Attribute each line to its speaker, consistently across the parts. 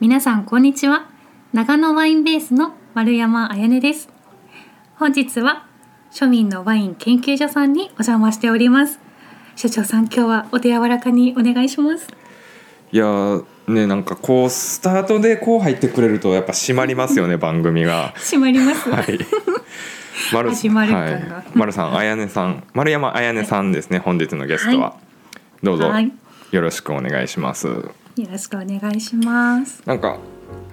Speaker 1: 皆さんこんにちは。長野ワインベースの丸山彩音です。本日は庶民のワイン研究所さんにお邪魔しております。所長さん今日はお手柔らかにお願いします。
Speaker 2: いやーねなんかこうスタートでこう入ってくれるとやっぱ締まりますよね 番組が。
Speaker 1: 閉まります、
Speaker 2: はい。丸
Speaker 1: 始ま
Speaker 2: はい、丸さん、あやねさん、丸山あやねさんですね、本日のゲストは。
Speaker 1: は
Speaker 2: どうぞ、
Speaker 1: はい。
Speaker 2: よろしくお願いします。
Speaker 1: よろしくお願いします
Speaker 2: なんか。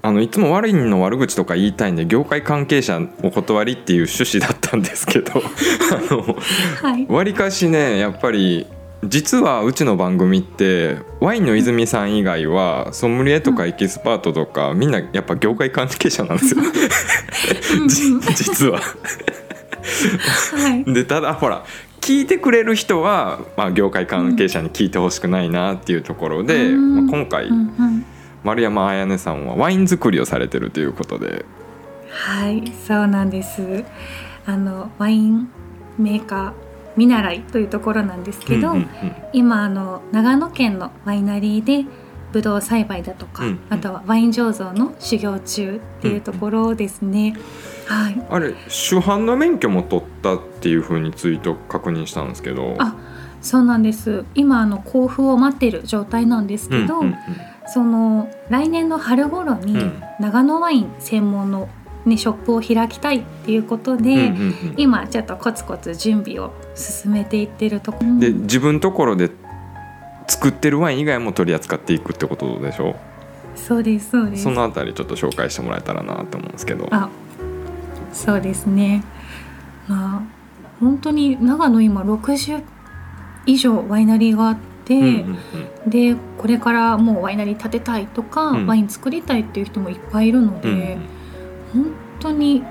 Speaker 2: あのいつも悪いの悪口とか言いたいんで業界関係者お断りっていう趣旨だったんですけど あの
Speaker 1: はい
Speaker 2: わりかしねやっぱり実はうちの番組ってワインの泉さん以外はソムリエとかエキスパートとかみんなやっぱ業界関係者なんですよ じ実は。
Speaker 1: はい
Speaker 2: でただほら聞いてくれる人は、まあ、業界関係者に聞いてほしくないなっていうところで、
Speaker 1: うん。
Speaker 2: まあ、今回、丸山彩音さんはワイン作りをされてるということで。
Speaker 1: はいそうなんです。あのワインメーカー見習いというところなんですけど、今あの長野県のワイナリーでブドウ栽培だとか、
Speaker 2: うん
Speaker 1: あとはワイン醸造の修行中っていうところですね。はい。
Speaker 2: あれ主犯の免許も取ったっていうふうにツイート確認したんですけど
Speaker 1: あそうなんです。今あの交付を待っている状態なんですけど、
Speaker 2: うんうんうん
Speaker 1: その来年の春頃に
Speaker 2: うん
Speaker 1: 長野ワイン専門のねショップを開きたいっていうことで、
Speaker 2: うんうんうん
Speaker 1: 今ちょっとコツコツ準備を進めていってるところ。
Speaker 2: で自分ところで作ってるワイン以外も取り扱っていくってことでしょ？
Speaker 1: そうですそうです。
Speaker 2: そのあたりちょっと紹介してもらえたらなと思うんですけど。
Speaker 1: あそうですね。まあ本当に長野今60以上ワイナリーがあって、
Speaker 2: うんうんうん。
Speaker 1: でこれからもうワイナリー建てたいとか、
Speaker 2: うん。
Speaker 1: ワイン作りたいっていう人もいっぱいいるので、
Speaker 2: うん。
Speaker 1: 本当に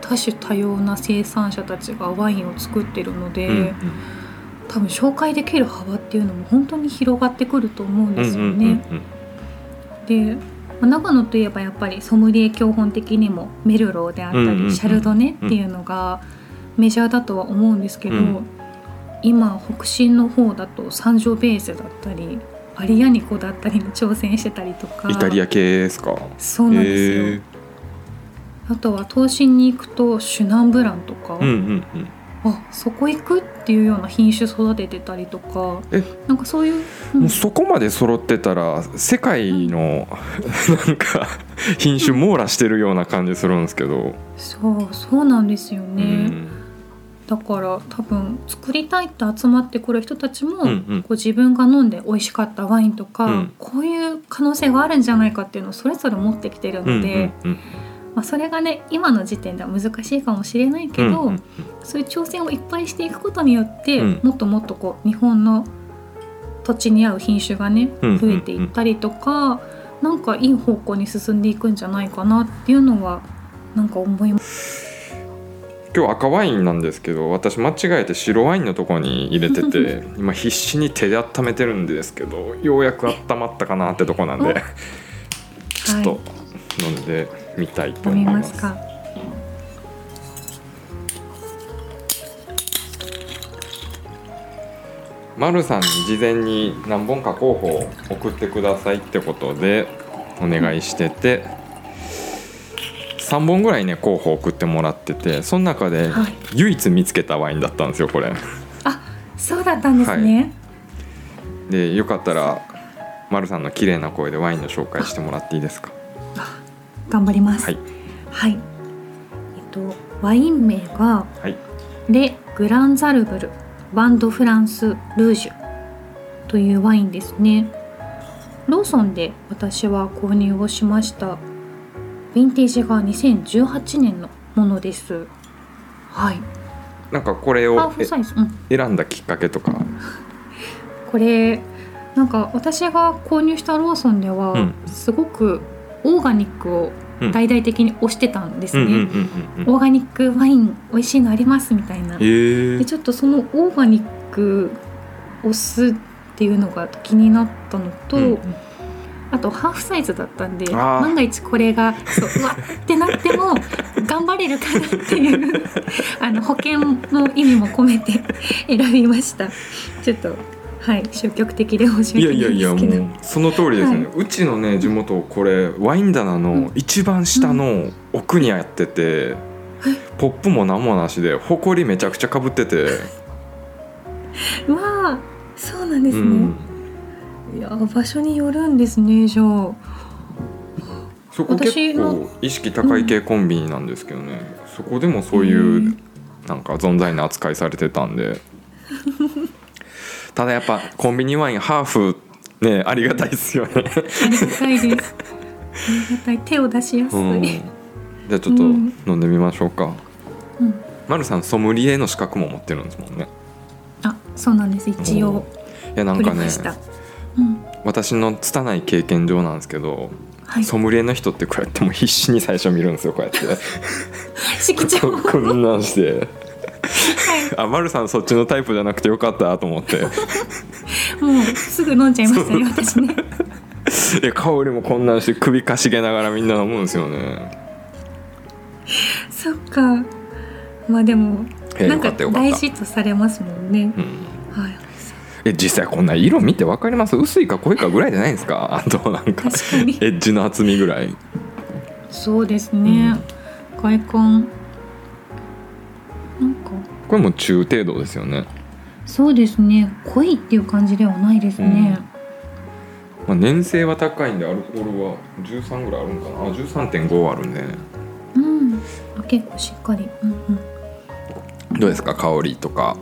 Speaker 1: 多種多様な生産者たちがワインを作ってるので、
Speaker 2: うんうん
Speaker 1: 多分紹介できる幅っていうのも本当に広がってくると思うんですよね。でまあ長野といえばやっぱりソムリエ教本的にもメルローであったり、シャルドネっていうのがメジャーだとは思うんですけど、
Speaker 2: うん。
Speaker 1: 今北進の方だとサンジョベーゼだったりアリアニコだったりに挑戦してたりとか。
Speaker 2: イタリア系ですか？
Speaker 1: そうなんですよ、
Speaker 2: へえ
Speaker 1: あとは東進に行くとシュナンブランとか、
Speaker 2: うんうんうん。
Speaker 1: あそこ行くっていうような品種育ててたりとか
Speaker 2: え
Speaker 1: なんかそういう、うん。
Speaker 2: もうそこまで揃ってたら世界の なんか品種網羅してるような感じするんですけど、
Speaker 1: そうそうなんですよね。
Speaker 2: うん。
Speaker 1: だから多分作りたいって集まってくる人たちも、
Speaker 2: うんうん。
Speaker 1: こう自分が飲んで美味しかったワインとか、
Speaker 2: うん。
Speaker 1: こういう可能性があるんじゃないかっていうのをそれぞれ持ってきてるので、
Speaker 2: うんうん
Speaker 1: まあ、それがね今の時点では難しいかもしれないけど、
Speaker 2: うんうん
Speaker 1: そういう挑戦をいっぱいしていくことによって、
Speaker 2: うん。
Speaker 1: もっともっとこう日本の土地に合う品種がね
Speaker 2: うん
Speaker 1: 増えていったりとか、なんかいい方向に進んでいくんじゃないかなっていうのはなんか思います。
Speaker 2: 今日赤ワインなんですけど私間違えて白ワインのとこに入れてて 今必死に手で温めてるんですけどようやく温まったかなってとこなんで ちょっと飲んでみたいと
Speaker 1: 飲み
Speaker 2: 思います。
Speaker 1: ますか？
Speaker 2: 丸さんに事前に何本か候補を送ってくださいってことでお願いしてて3本ぐらいね候補送ってもらっててその中で
Speaker 1: はい
Speaker 2: 唯一見つけたワインだったんですよこれ。
Speaker 1: あ、そうだったんですね。
Speaker 2: でよかったら丸さんの綺麗な声でワインの紹介してもらっていいですか？
Speaker 1: 頑張ります。
Speaker 2: はい
Speaker 1: はい。えっとワイン名が
Speaker 2: はい
Speaker 1: レ・グランザルブル・バンド・フランス・ルージュというワインですね。ローソンで私は購入をしました。ヴィンテージが2018年のものです。はい。
Speaker 2: なんかこれを。
Speaker 1: うん。
Speaker 2: え選んだきっかけとか
Speaker 1: これなんか私が購入したローソンでは、
Speaker 2: うん
Speaker 1: すごくオーガニックを
Speaker 2: うん。
Speaker 1: 大々的に推してたんですね。オーガニックワイン美味しいのありますみたいな。
Speaker 2: え
Speaker 1: で
Speaker 2: ー
Speaker 1: ちょっとそのオーガニック推すっていうのが気になったのと、
Speaker 2: うん
Speaker 1: あとハーフサイズだったんで万が一これがそううわってなっても頑張れるかなっていう あの保険の意味も込めて選びました。ちょっとはい消極的で申し
Speaker 2: い
Speaker 1: 訳ない
Speaker 2: やいやいや
Speaker 1: ですけど
Speaker 2: もうその通りですよね、
Speaker 1: は
Speaker 2: うちのね地元これワイン棚の一番下の奥にやってて、ポップも何もなしで埃めちゃくちゃかぶってて、
Speaker 1: うわあそうなんですね、
Speaker 2: うん、
Speaker 1: いや場所によるんですねじゃあ。
Speaker 2: そこ結構意識高い系コンビニなんですけどね、そこでもそういうなんか存在な扱いされてたんで ただやっぱコンビニワインハーフねありがたいですよね、
Speaker 1: ありがたいです。ありがたい。手を出しやすい、
Speaker 2: うん、じゃあちょっと
Speaker 1: うん。
Speaker 2: 飲んでみましょうか、
Speaker 1: うん。
Speaker 2: まるさんソムリエの資格も持ってるんですもんね。
Speaker 1: あそうなんです。一応
Speaker 2: いやなんかね
Speaker 1: うん。
Speaker 2: 私の拙い経験上なんですけど、
Speaker 1: はい。
Speaker 2: ソムリエの人ってこうやってもう必死に最初見るんですよこうやって。こんなんしてあまるさんそっちのタイプじゃなくてよかったと思って。
Speaker 1: もうすぐ飲んじゃいましたね私ね。
Speaker 2: で香りもこんなんして首かしげながらみんな飲むんですよね。
Speaker 1: そっか。まあでも
Speaker 2: え
Speaker 1: なんか大事とされますもんね、
Speaker 2: うん。
Speaker 1: はい。
Speaker 2: え実際こんな色見て分かります？薄いか濃いかぐらいじゃないんですか？あとなんかエッジの厚みぐらい。
Speaker 1: そうですね、外観。なんか
Speaker 2: これも中程度ですよね、
Speaker 1: そうですね。濃いっていう感じではないですね、
Speaker 2: まあ、粘性は高いんでアルコールは13ぐらいあるんかな。あ13.5あるんで
Speaker 1: うん、あ結構しっかり、うんうん、
Speaker 2: どうですか？香りとか。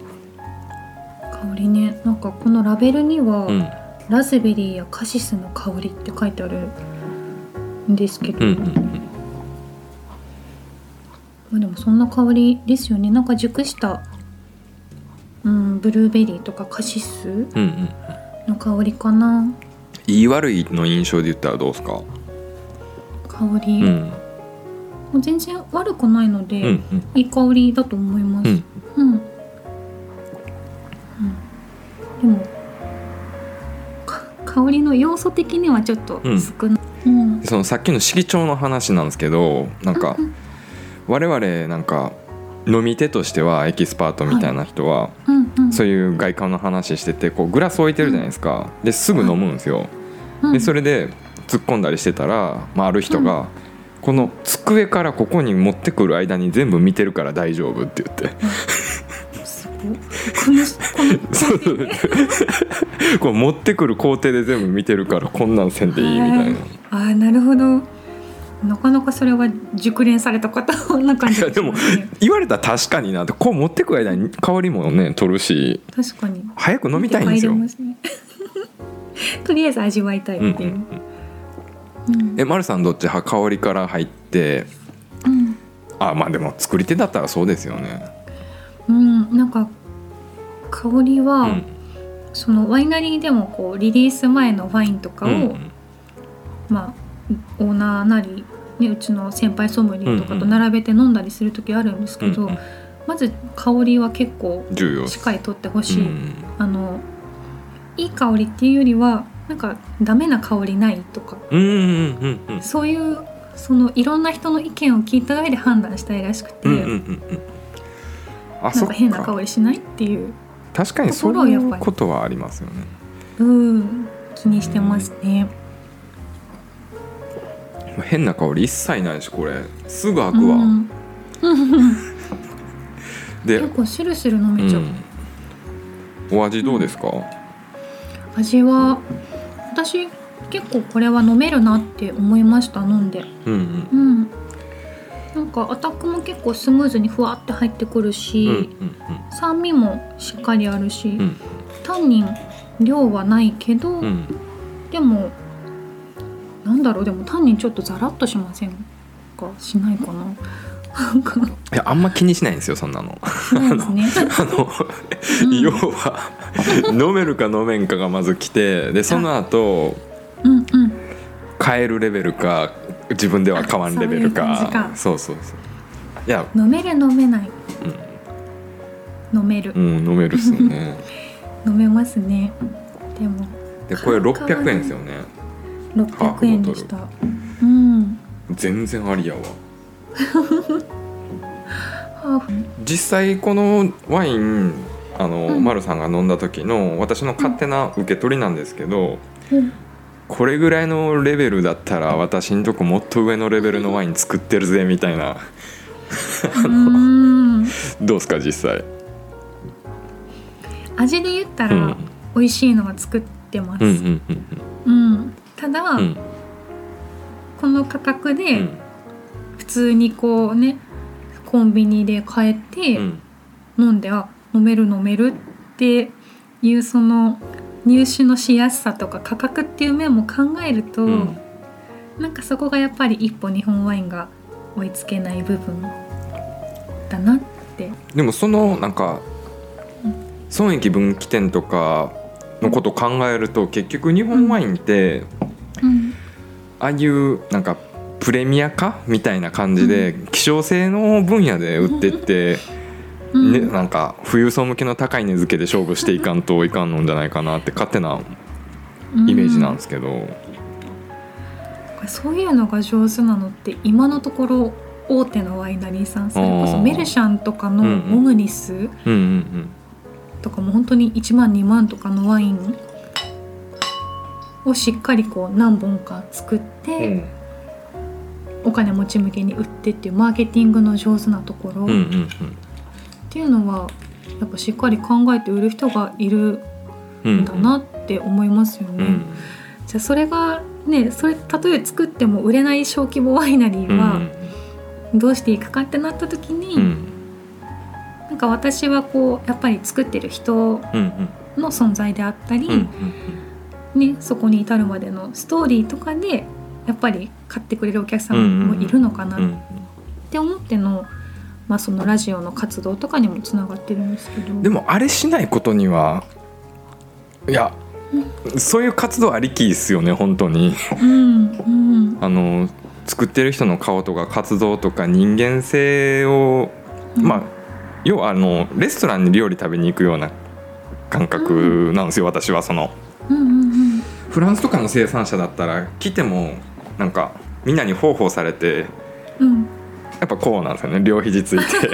Speaker 1: 香りね。なんかこのラベルには、
Speaker 2: うん。
Speaker 1: ラズベリーやカシスの香りって書いてあるんですけど、
Speaker 2: うんうん
Speaker 1: まあでもそんな香りですよね。なんか熟した、うん、ブルーベリーとかカシス
Speaker 2: うんうん
Speaker 1: の香りかな。
Speaker 2: 言い悪いの印象で言ったらどうですか？
Speaker 1: 香り、も
Speaker 2: うん。
Speaker 1: う全然悪くないので、
Speaker 2: うんうん。
Speaker 1: いい香りだと思います。
Speaker 2: うん。
Speaker 1: うん、うん。でもか香りの要素的にはちょっと
Speaker 2: うん
Speaker 1: 少ない、うん。
Speaker 2: そのさっきの色調の話なんですけどなんか
Speaker 1: うん
Speaker 2: 我々なんか飲み手としてはエキスパートみたいな人は、そういう外観の話しててこうグラス置いてるじゃないですか。ですぐ飲むんですよ。
Speaker 1: うん
Speaker 2: でそれで突っ込んだりしてたら、まあ、ある人が、この机からここに持ってくる間に全部見てるから大丈夫って言って。
Speaker 1: このこの
Speaker 2: そうこう持ってくる工程で全部見てるからこんなんせんでいいみたいな。
Speaker 1: あーなるほどなかなかそれは熟練された方な感じ
Speaker 2: いやでも言われたら確かになってこう持ってく間に香りもね取るし
Speaker 1: 確かに。
Speaker 2: 早く飲みたいんですよ。
Speaker 1: ね。とりあえず味わいたい
Speaker 2: うん
Speaker 1: っていう、
Speaker 2: うん
Speaker 1: うん
Speaker 2: え、ま、るさんどっち派？香りから入って
Speaker 1: うん。
Speaker 2: あまあでも作り手だったらそうですよね。
Speaker 1: うん、なんか香りは、
Speaker 2: うん。
Speaker 1: そのワイナリーでもこうリリース前のワインとかを、
Speaker 2: うん。
Speaker 1: まあオーナーなり、ね、うちの先輩ソムリエとかと並べて飲んだりする時あるんですけど、
Speaker 2: うんうん。
Speaker 1: まず香りは結構しっかりとってほしい、
Speaker 2: うん
Speaker 1: あのいい香りっていうよりはなんかダメな香りないとか。そういうそのいろんな人の意見を聞いた上で判断したいらしくて、なんか変な
Speaker 2: か
Speaker 1: 香りしないっていう。
Speaker 2: 確かにそういうことはありますよね。
Speaker 1: うん。気にしてますね。
Speaker 2: 変な香り一切ないしこれ。すぐ開くわ。
Speaker 1: うん。
Speaker 2: で、
Speaker 1: 結構スルスル飲
Speaker 2: う
Speaker 1: めちゃう、
Speaker 2: ん、お味どうですか？
Speaker 1: 味は私結構これは飲めるなって思いました飲んで。
Speaker 2: うんうん。
Speaker 1: うん。なんかアタックも結構スムーズにふわって入ってくるし、
Speaker 2: うんうん
Speaker 1: 酸味もしっかりあるし、
Speaker 2: うん。
Speaker 1: タンニン量はないけど、
Speaker 2: うんうん。
Speaker 1: でもなんだろう？でもタンニンちょっとザラッとしませんか？しないかな？
Speaker 2: いやあんま気にしないんですよそんなの。
Speaker 1: ね。
Speaker 2: あの、
Speaker 1: うん。
Speaker 2: 要は飲めるか飲めんかがまず来てでその後
Speaker 1: うんうん。
Speaker 2: 買えるレベルか自分では買わんレベルか。
Speaker 1: あそう
Speaker 2: そうそうそう。いや
Speaker 1: 飲める飲めない、飲める、
Speaker 2: うん飲めるっすよね。
Speaker 1: 飲めますね。でも
Speaker 2: でこれ600円ですよね
Speaker 1: 600円でした。うん。
Speaker 2: 全然ありやわ。実際このワインあの、
Speaker 1: うん。
Speaker 2: 丸さんが飲んだ時の私の勝手な受け取りなんですけど、
Speaker 1: うん。
Speaker 2: これぐらいのレベルだったら私んとこもっと上のレベルのワイン作ってるぜみたいな。
Speaker 1: うん。
Speaker 2: どうですか実際、
Speaker 1: 味で言ったら
Speaker 2: うん、
Speaker 1: 美味しいのは作ってます、
Speaker 2: うんうんうん。
Speaker 1: うんただ、
Speaker 2: うん。
Speaker 1: この価格
Speaker 2: う
Speaker 1: で
Speaker 2: ん。
Speaker 1: 普通にこうねコンビニで買えて
Speaker 2: うん。
Speaker 1: 飲んで、あ飲める飲めるっていうその入手のしやすさとか価格っていう面も考えると、
Speaker 2: うん。
Speaker 1: なんかそこがやっぱり一歩日本ワインが追いつけない部分だなって。
Speaker 2: でもそのなんか
Speaker 1: うん。
Speaker 2: 損益分岐点とかのことを考えると結局日本ワインって
Speaker 1: うん
Speaker 2: ああいうなんかプレミア化みたいな感じで希少性の分野で売ってって、
Speaker 1: うん。
Speaker 2: ね、なんか富裕層向けの高い値付けで勝負していかんといかんのんじゃないかなって勝手なイメージなんですけど、
Speaker 1: そういうのが上手なのって今のところ大手のワイナリーさんそれこそメルシャンとかの
Speaker 2: うんうん。
Speaker 1: モムニス
Speaker 2: うんうん
Speaker 1: とかも本当に1万2万とかのワインをしっかりこう何本か作っ
Speaker 2: うん。
Speaker 1: て、お金持ち向けに売ってっていうマーケティングの上手なところ。っ
Speaker 2: うんうんうん。
Speaker 1: ていうのはやっぱしっかり考えて売る人がいる
Speaker 2: うん
Speaker 1: んだなって思いますよね。
Speaker 2: うん
Speaker 1: じゃあそれがねそれたとえ作っても売れない小規模ワイナリーはどうしていくかってなった時に、
Speaker 2: うん
Speaker 1: なんか私はこうやっぱり作ってる人
Speaker 2: うんうん
Speaker 1: の存在であったり、
Speaker 2: うん
Speaker 1: ね、そこに至るまでのストーリーとかでやっぱり買ってくれるお客さんもいるのかなっ
Speaker 2: うんうん
Speaker 1: て思っての,、まあそのラジオの活動とかにもつながってるんですけど。
Speaker 2: でもあれしないことにはいやそういう活動ありきですよね本当に。
Speaker 1: うんうん。
Speaker 2: あの作ってる人の顔とか活動とか人間性を、
Speaker 1: うん
Speaker 2: まあ要はあのレストランに料理食べに行くような感覚なんですよ、私はその。
Speaker 1: うんうんうん。
Speaker 2: フランスとかの生産者だったら来てもなんかみんなに方法されて
Speaker 1: うん。
Speaker 2: やっぱこうなんですよね。両肘ついて。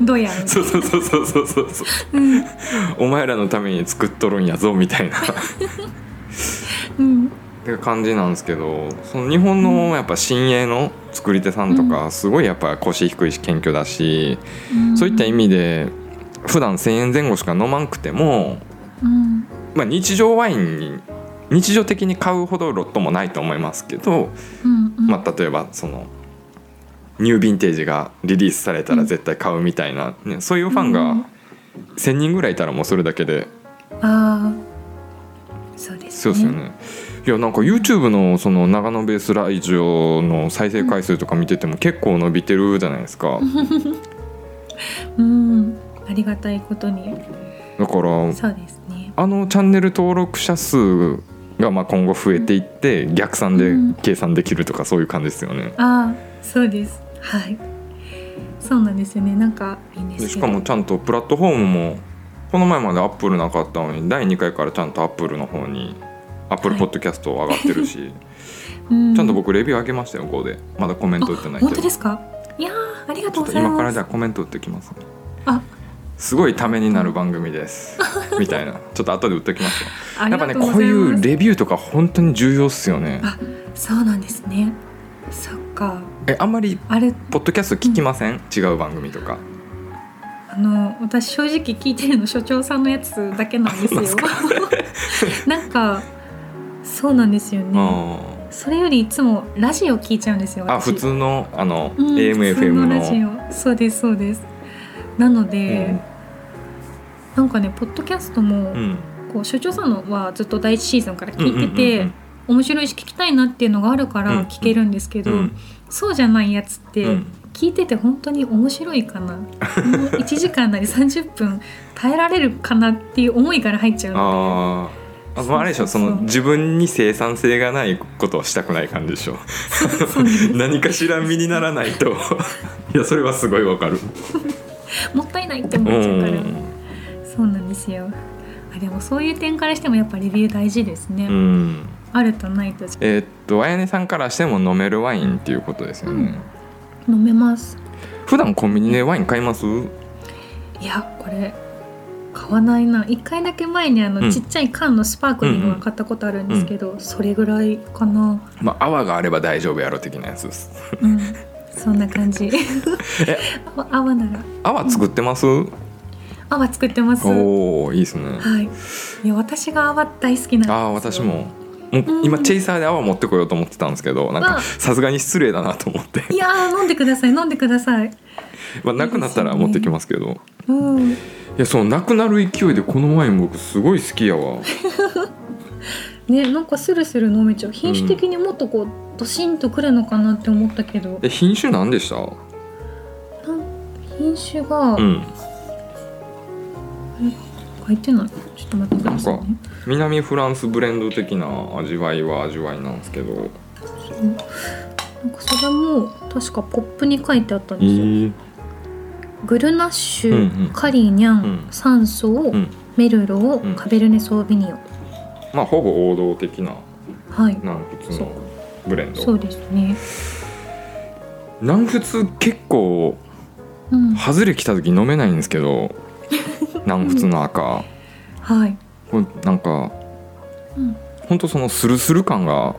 Speaker 1: どうやる
Speaker 2: そうそうそうそうそうそうそう。
Speaker 1: うん。
Speaker 2: お前らのために作っとるんやぞみたいな。
Speaker 1: うん
Speaker 2: って感じなんですけどその日本のやっぱ新鋭の作り手さんとかすごいやっぱ腰低いし謙虚だし、そういった意味で普段1,000円前後しか飲まんくても、
Speaker 1: うん。
Speaker 2: まあ、日常ワインに日常的に買うほどロットもないと思いますけど、まあ、例えばそのニューヴィンテージがリリースされたら絶対買うみたいな、ね、そういうファンが
Speaker 1: うん。
Speaker 2: 1,000人ぐらいいたらもうそれだけで。
Speaker 1: ああそうですね。
Speaker 2: そうですよね。いやなんか YouTube のその長野ベースラジオの再生回数とか見てても結構伸びてるじゃないですか。
Speaker 1: うん。ありがたいことに。
Speaker 2: だから
Speaker 1: そうですね。
Speaker 2: あのチャンネル登録者数がまあ今後増えていって逆算で
Speaker 1: うん
Speaker 2: 計算できるとかそういう感じですよね。
Speaker 1: ああそうです。はい。そうなんですよね。なんかいいんですけど。
Speaker 2: でしかもちゃんとプラットフォームもこの前までアップルなかったのに第2回からちゃんとアップルの方にアップル
Speaker 1: はい。
Speaker 2: ポッドキャスト上がってるし、
Speaker 1: うん。
Speaker 2: ちゃんと僕レビュー上げましたよ5で。まだコメント打ってないけど。
Speaker 1: 本当ですか？いやーありが
Speaker 2: と
Speaker 1: とうございます。
Speaker 2: 今からじゃあコメント打ってきますね。
Speaker 1: あ。
Speaker 2: すごいためになる番組です。みたいな。ちょっと後で打ってきますよ。やっぱねこういうレビューとか本当に重要っすよね。
Speaker 1: あそうなんですね。そっか。
Speaker 2: えあんまり
Speaker 1: あれ。
Speaker 2: ポッドキャスト聞きません、違う番組とか。
Speaker 1: あの私正直聞いてるの所長さんのやつだけなんですよ。なんかそうなんですよね。
Speaker 2: あ
Speaker 1: それよりいつもラジオ聞いちゃうんですよ
Speaker 2: あ普通のあの、
Speaker 1: うん
Speaker 2: AMFM の。
Speaker 1: ラジオ。そうですそうです。なので、なんかねポッドキャストも、
Speaker 2: うん。
Speaker 1: こう所長さんのはずっと第一シーズンから聞いて
Speaker 2: うんうん
Speaker 1: て、
Speaker 2: うんうん。
Speaker 1: 面白いし聞きたいなっていうのがあるから聞けるんですけど、
Speaker 2: うん。
Speaker 1: そうじゃないやつって、
Speaker 2: うん。
Speaker 1: 聞いてて本当に面白いかな。もう1時間なり30分耐えられるかなっていう思いから入っちゃうの
Speaker 2: あーあまああれでしょ
Speaker 1: そ
Speaker 2: の自分に生産性がないことをしたくない感じでしょ。何かしら身にならないと。いやそれはすごいわかる。
Speaker 1: もったいないって思
Speaker 2: う
Speaker 1: っちゃうから、
Speaker 2: ん、
Speaker 1: そうなんですよ。あでもそういう点からしてもやっぱレビュー大事ですね、
Speaker 2: うん、
Speaker 1: あるとないと
Speaker 2: えーっとあやねさんからしても飲めるワインっていうことですよね、
Speaker 1: 飲めます。
Speaker 2: 普段コンビニでワイン買います？
Speaker 1: いいやこれ買わないな。一回だけ前にあの、
Speaker 2: うん。
Speaker 1: ちっちゃい缶のスパークリングは買ったことあるんですけど、それぐらいかな。
Speaker 2: まあ泡があれば大丈夫やろ的なやつです。
Speaker 1: うん。そんな感じ。あ 泡なら。
Speaker 2: 泡作ってます、
Speaker 1: 泡作ってます。は
Speaker 2: おおいいですね。
Speaker 1: い。いや私が泡大好きなんですよ。
Speaker 2: ああ私も。もう
Speaker 1: うん。
Speaker 2: 今チェイサーで泡持ってこようと思ってたんですけどなんか
Speaker 1: あ。
Speaker 2: さすがに失礼だなと思って。
Speaker 1: いやー飲んでください飲んでください。
Speaker 2: まあなくなったら持ってきますけど。
Speaker 1: うん。
Speaker 2: いやそうなくなる勢いでこのワイン僕すごい好きやわ。
Speaker 1: ねなんかスルスル飲めちゃう。品種的にもっとこうドシンとくるのかなって思ったけど、
Speaker 2: え品種何でした？
Speaker 1: なん品種が
Speaker 2: うん。
Speaker 1: 書いてない。ちょっと待ってくださいね。
Speaker 2: 南フランスブレンド的な味わいは味わいなんですけど。
Speaker 1: なんかそれも確かポップに書いてあったん
Speaker 2: え
Speaker 1: ですよ、
Speaker 2: ー、
Speaker 1: グルナッシュ、
Speaker 2: うんうん。
Speaker 1: カリニャン、
Speaker 2: うん。
Speaker 1: サンソー、
Speaker 2: うん。
Speaker 1: メルロー、
Speaker 2: うん。
Speaker 1: カベルネ・ソービニオン。
Speaker 2: まあほぼ王道的な
Speaker 1: はい。
Speaker 2: 南仏のブレンド。
Speaker 1: そうですね。
Speaker 2: 南仏結構
Speaker 1: うん。
Speaker 2: 外れ来た時飲めないんですけど 南仏の赤。
Speaker 1: はい。
Speaker 2: これなんか
Speaker 1: うん。
Speaker 2: ほんとそのスルスル感が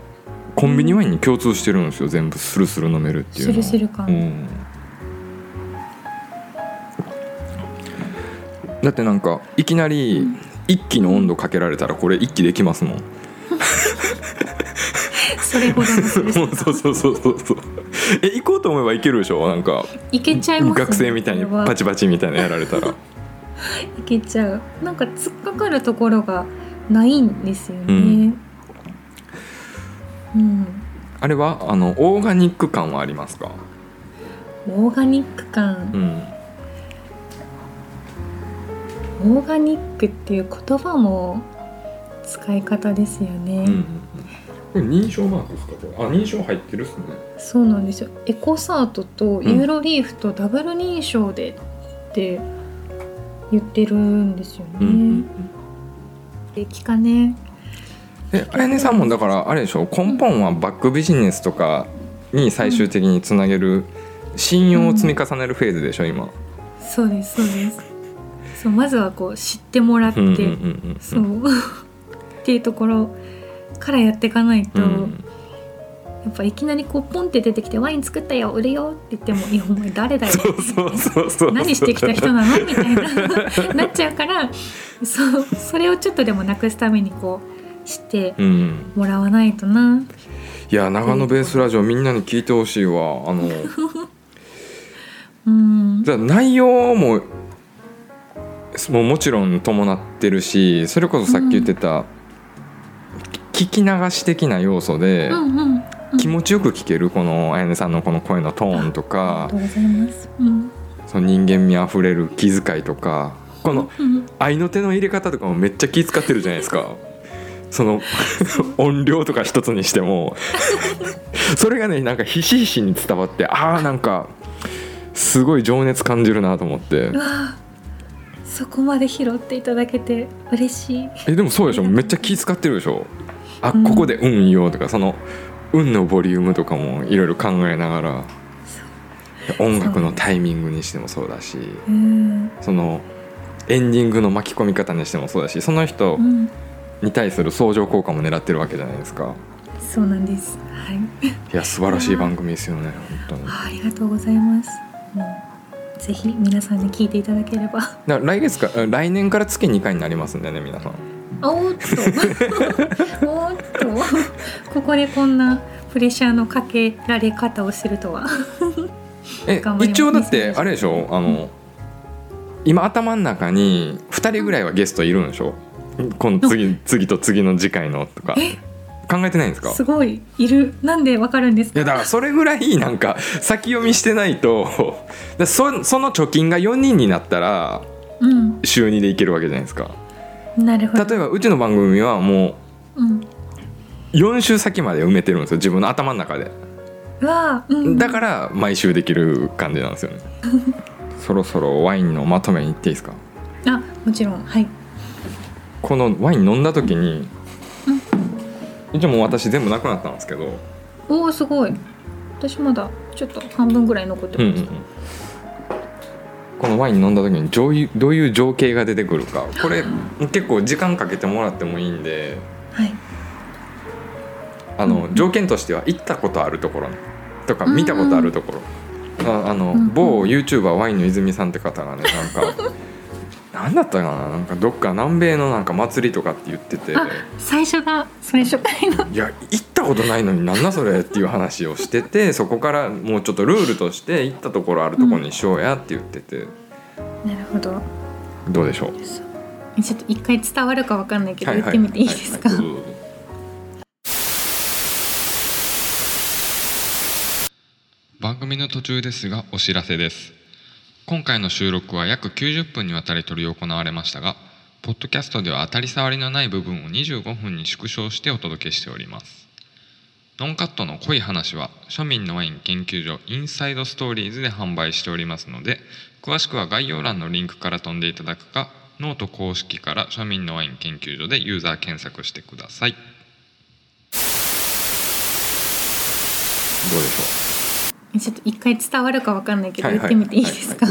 Speaker 2: コンビニワインに共通してるんですよ。全部スルスル飲めるっていう
Speaker 1: ス
Speaker 2: の
Speaker 1: ルスル感、
Speaker 2: うんだってなんかいきなり一気の温度かけられたらこれ一気できますもん。
Speaker 1: それほどの
Speaker 2: そうそうそうそうそう。え行こうと思えば行けるでしょ？なんか
Speaker 1: いけちゃいますね
Speaker 2: 学生みたいにパチパチみたいなのやられたら。
Speaker 1: いけちゃう。なんか突っかかるところがないんですよね。
Speaker 2: うん。
Speaker 1: うん、
Speaker 2: あれはあのオーガニック感はありますか？
Speaker 1: オーガニック感、
Speaker 2: うん
Speaker 1: オーガニックっていう言葉も使い方ですよね、
Speaker 2: うんこれ認証マークですか？これ。あ認証入ってるっすね。
Speaker 1: そうなんですよ。エコサートとユーロリーフとダブル認証でって言ってるんですよね、
Speaker 2: うんうん
Speaker 1: 駅かね。
Speaker 2: えあやねさんもだからあれでしょ？根本はバックビジネスとかに最終的につなげる信用を積み重ねるフェーズでしょ今。
Speaker 1: そうですそうですそうまずはこう知ってもらって、
Speaker 2: うんうんうんうん。
Speaker 1: そうっていうところからやっていかないと、
Speaker 2: うん。
Speaker 1: やっぱいきなりこうポンって出てきて「ワイン作ったよ売るよ」って言っても「いやお前誰だよ」何してきた人なの？みたいななっちゃうから そうそれをちょっとでもなくすためにこう知って
Speaker 2: うん、
Speaker 1: もらわないとな。
Speaker 2: いや長野ベースラジオみんなに聞いてほしいわ。あの
Speaker 1: うん。
Speaker 2: じゃあ内容ももうもちろん伴ってるしそれこそさっき言ってた、聞き流し的な要素で、気持ちよく聞けるこのあやねさんのこの声のトーンと
Speaker 1: あ
Speaker 2: かその人間味あふれる気遣いとかこの
Speaker 1: うん
Speaker 2: 愛の手の入れ方とかもめっちゃ気遣ってるじゃないですか。その 音量とか一つにしても。それがねなんかひしひしに伝わってああなんかすごい情熱感じるなと思って
Speaker 1: そこまで拾っていただけて嬉しい。
Speaker 2: えでもそうでしょめっちゃ気遣ってるでしょあ
Speaker 1: うん
Speaker 2: ここで「うん」言おうとかその「うん」のボリュームとかもいろいろ考えながら音楽のタイミングにしてもそうだし
Speaker 1: うん
Speaker 2: そのエンディングの巻き込み方にしてもそうだしその人
Speaker 1: うん
Speaker 2: に対する相乗効果も狙ってるわけじゃないですか
Speaker 1: そうなんです。はい。
Speaker 2: いや素晴らしい番組ですよね本当に
Speaker 1: あありがとうございます。もうぜひ皆さんに聞いていただければ。
Speaker 2: ら来月か来年から月2回になりますんでね皆さん。
Speaker 1: あおーっと。おーっと。ここでこんなプレッシャーのかけられ方をするとは。
Speaker 2: え一応だってあれでしょ？あの今頭の中に2人ぐらいはゲストいるんでしょ？この次次と次の次回のとか。
Speaker 1: え？
Speaker 2: 考えてないんですか？
Speaker 1: すごいいるなんでわかるんですか？
Speaker 2: いやだからそれぐらいなんか先読みしてないと だそその貯金が4人になったら
Speaker 1: うん
Speaker 2: 週2でいけるわけじゃないですか
Speaker 1: なるほど。
Speaker 2: 例えばうちの番組はも
Speaker 1: うん。
Speaker 2: う4週先まで埋めてるんですよ自分の頭の中で
Speaker 1: うわあうん。
Speaker 2: だから毎週できる感じなんですよね そろそろワインのまとめにいっていいですか？
Speaker 1: あもちろんはい。
Speaker 2: このワイン飲んだ時に一応もう私全部なくなったんですけど、
Speaker 1: おおすごい。私まだちょっと半分ぐらい残って
Speaker 2: うんうん
Speaker 1: ます。
Speaker 2: このワイン飲んだ時にどういうどういう情景が出てくるか。これ結構時間かけてもらってもいいんで。
Speaker 1: はい。
Speaker 2: あの条件としては行ったことあるところとか見たことあるところ、ああの、
Speaker 1: うんうん。
Speaker 2: 某 YouTuber ワインの泉さんって方がねなんか 何だったかな？なんかどっか南米のなんか祭りとかって言ってて。
Speaker 1: あ最初がそれ初回の。
Speaker 2: いや行ったことないのになんだそれっていう話をしてて そこからもうちょっとルールとして行ったところあるところにしようやって言ってて、
Speaker 1: なるほど。
Speaker 2: どうでしょう？
Speaker 1: ちょっと一回伝わるかわかんないけど言ってみていいですか？
Speaker 2: はいはい。番組の途中ですがお知らせです今回の収録は約90分にわたり執り行われましたがポッドキャストでは当たり障りのない部分を25分に縮小してお届けしております。ノンカットの濃い話は庶民のワイン研究所 Inside Stories で販売しておりますので詳しくは概要欄のリンクから飛んでいただくかノート公式から庶民のワイン研究所でユーザー検索してください。どうでしょう？
Speaker 1: ちょっと一回伝わるかわかんないけ
Speaker 2: う
Speaker 1: ど言ってみていいですか？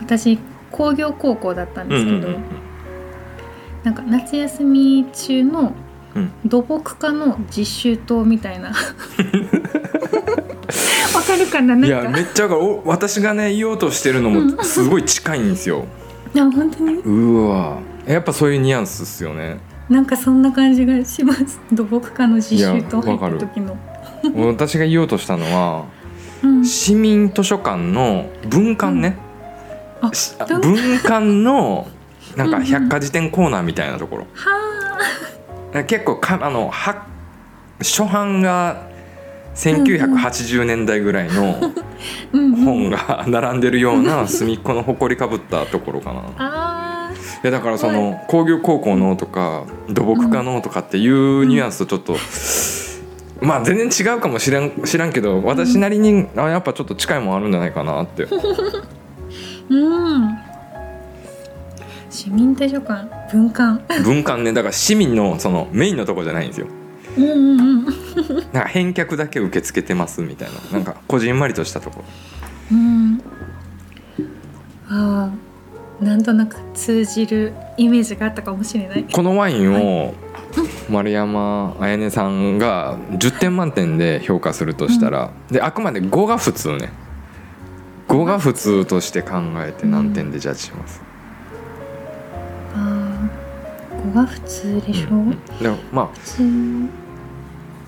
Speaker 1: 私工業高校だったんですけど、なんか夏休み中の
Speaker 2: うん。
Speaker 1: 土木科の実習棟みたいな。わかるかななん
Speaker 2: い
Speaker 1: か
Speaker 2: やめっちゃお私がね言おうとしてるのもすごい近いんですよ。
Speaker 1: いや本当に？
Speaker 2: うわ。やっぱそういうニュアンスっすよね。
Speaker 1: なんかそんな感じがします。土木科の実習棟入った時の、
Speaker 2: 私が言おうとしたのは
Speaker 1: うん、
Speaker 2: 市民図書館の文館ね、
Speaker 1: う
Speaker 2: 文館。のなんか
Speaker 1: うんうん。
Speaker 2: 百科事典コーナーみたいなところ、
Speaker 1: は
Speaker 2: 結構かあのは初版が1980年代ぐらいの 本が 並んでるような隅っこの埃かぶったところかな。
Speaker 1: あ
Speaker 2: いやだからその工業高校のとか土木科のとかっていうニュアンスとちょっと、まあ全然違うかもしれん知らんけど私なりにあやっぱちょっと近いもんあるんじゃないかなって。
Speaker 1: ー うん。市民図書館文館。
Speaker 2: 文館ねだから市民のそのメインのとこじゃないんですよ。
Speaker 1: うんうんうん。
Speaker 2: なんか返却だけ受け付けてますみたいな。なんかこじんまりとしたとこ。ろ
Speaker 1: うん。ああなんとなく通じるイメージがあったかもしれない。
Speaker 2: このワインを丸山彩音さんが10点満点で評価するとしたら、であくまで5が普通ね。5が普通として考えて何点でジャッジします、
Speaker 1: ああここが普通でしょ、
Speaker 2: うん。でもまあ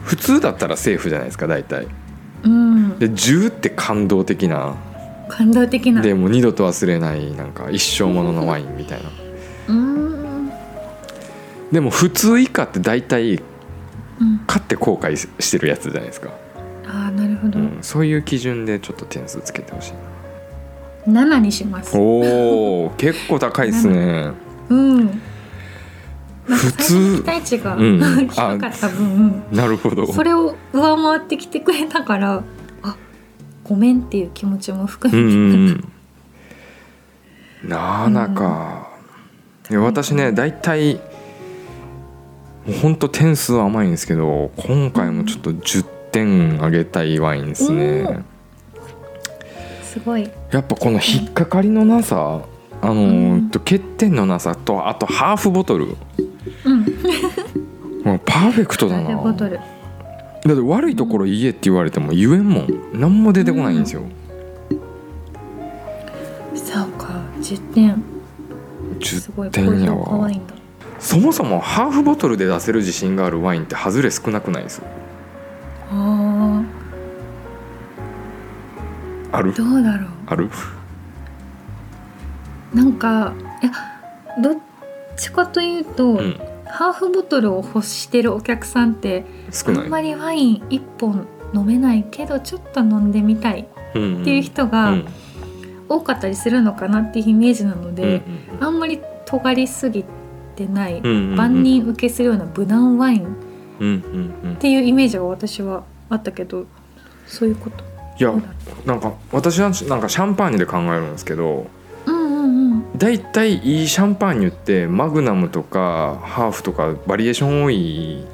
Speaker 1: 普通。
Speaker 2: だったらセーフじゃないですか大体。
Speaker 1: うん。
Speaker 2: で10って感動的な。
Speaker 1: 感動的な。
Speaker 2: でもう二度と忘れないなんか一生もののワインみたいな。
Speaker 1: うん
Speaker 2: でも普通以下って大体
Speaker 1: うん。
Speaker 2: 買って後悔してるやつじゃないですか、
Speaker 1: ああなるほど、
Speaker 2: うん、そういう基準でちょっと点数つけてほしい
Speaker 1: 7にします。
Speaker 2: おお結構高いですね。
Speaker 1: うん。
Speaker 2: 普通
Speaker 1: 期待値が、
Speaker 2: うん。
Speaker 1: 低かった。分
Speaker 2: なるほど。
Speaker 1: それを上回ってきてくれたからあごめんっていう気持ちも含
Speaker 2: うん
Speaker 1: めて、
Speaker 2: うんうん なあなか、いや私ね大体もうほんと点数は甘いんですけど今回もちょっと10点あげたいワインですね、
Speaker 1: すごい。
Speaker 2: やっぱこの引っかかりのなさあの
Speaker 1: うん。
Speaker 2: ー欠点のなさとあとハーフボトル。
Speaker 1: うん。
Speaker 2: もうパーフェクトだな。だって悪いところ言えって言われても言えんもん。何も出てこないんですよ、
Speaker 1: そうか。10点。すごい。
Speaker 2: 10
Speaker 1: 高
Speaker 2: 点やわ
Speaker 1: 評価ワインだ
Speaker 2: そもそもハーフボトルで出せる自信があるワインって外れ少なくないです？
Speaker 1: あ
Speaker 2: ある？
Speaker 1: ーどうだろ
Speaker 2: ある？
Speaker 1: うなんかいやどっちかというと、
Speaker 2: うん。
Speaker 1: ハーフボトルを欲してるお客さんってあんまりワイン1本飲めないけどちょっと飲んでみたい
Speaker 2: うん
Speaker 1: っていう人
Speaker 2: う
Speaker 1: が
Speaker 2: ん。
Speaker 1: 多かったりするのかなっていうイメージなの
Speaker 2: うん
Speaker 1: で、あんまり尖りすぎてない、万人受けするような無難ワインっていうイメージが私はあったけどそういうこと？
Speaker 2: いやなんか私はなんかシャンパーニュで考えるんですけど
Speaker 1: ううんうんうん。
Speaker 2: 大体いいシャンパーニュってマグナムとかハーフとかバリエーション多い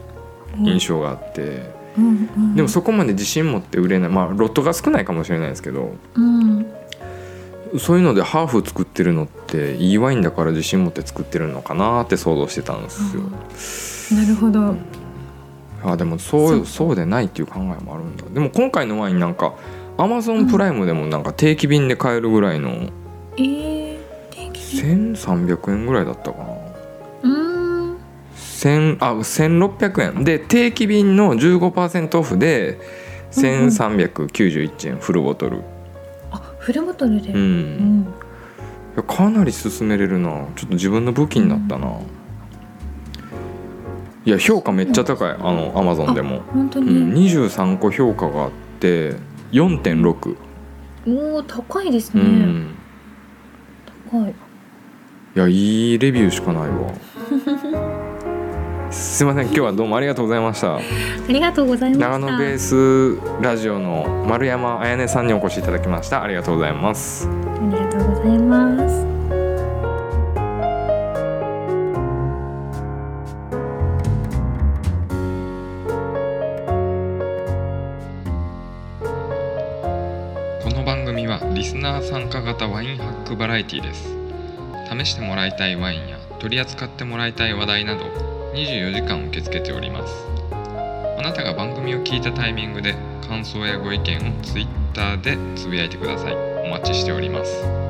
Speaker 2: 印象があって、
Speaker 1: うんうん。
Speaker 2: でもそこまで自信持って売れない。まあロットが少ないかもしれないですけど。
Speaker 1: うん
Speaker 2: そういうのでハーフ作ってるのっていいワインだから自信持って作ってるのかなって想像してたんですよ。
Speaker 1: なるほど。
Speaker 2: あでもそう
Speaker 1: そう
Speaker 2: でないっていう考えもあるんだ。でも今回のワインなんかアマゾンプライムでもなんか定期便で買えるぐらいの
Speaker 1: えー、定期便
Speaker 2: ？1300円ぐらいだったかな。
Speaker 1: うーん。
Speaker 2: 1000あ1600円。で定期便の15%オフで1391円フルボトル。
Speaker 1: あフルボトルで
Speaker 2: うん、
Speaker 1: うん。
Speaker 2: かなり進めれるな。ちょっと自分の武器になったな、いや評価めっちゃ高い。あのアマゾンでも、
Speaker 1: 本当
Speaker 2: うん、
Speaker 1: に、
Speaker 2: 23個評価があって4.6、
Speaker 1: おお高いです
Speaker 2: う
Speaker 1: ね、
Speaker 2: ん。
Speaker 1: 高い。
Speaker 2: いやいいレビューしかないわすいません。今日はどうもありがとうございました。
Speaker 1: ありがとうございました。
Speaker 2: 長野ベースラジオの丸山彩音さんにお越しいただきました。ありがとうございます。
Speaker 1: ありがとうございます。
Speaker 2: この番組はリスナー参加型ワインハックバラエティです。試してもらいたいワインや取り扱ってもらいたい話題など24時間受け付けております。あなたが番組を聞いたタイミングで感想やご意見を Twitter でつぶやいてください。お待ちしております。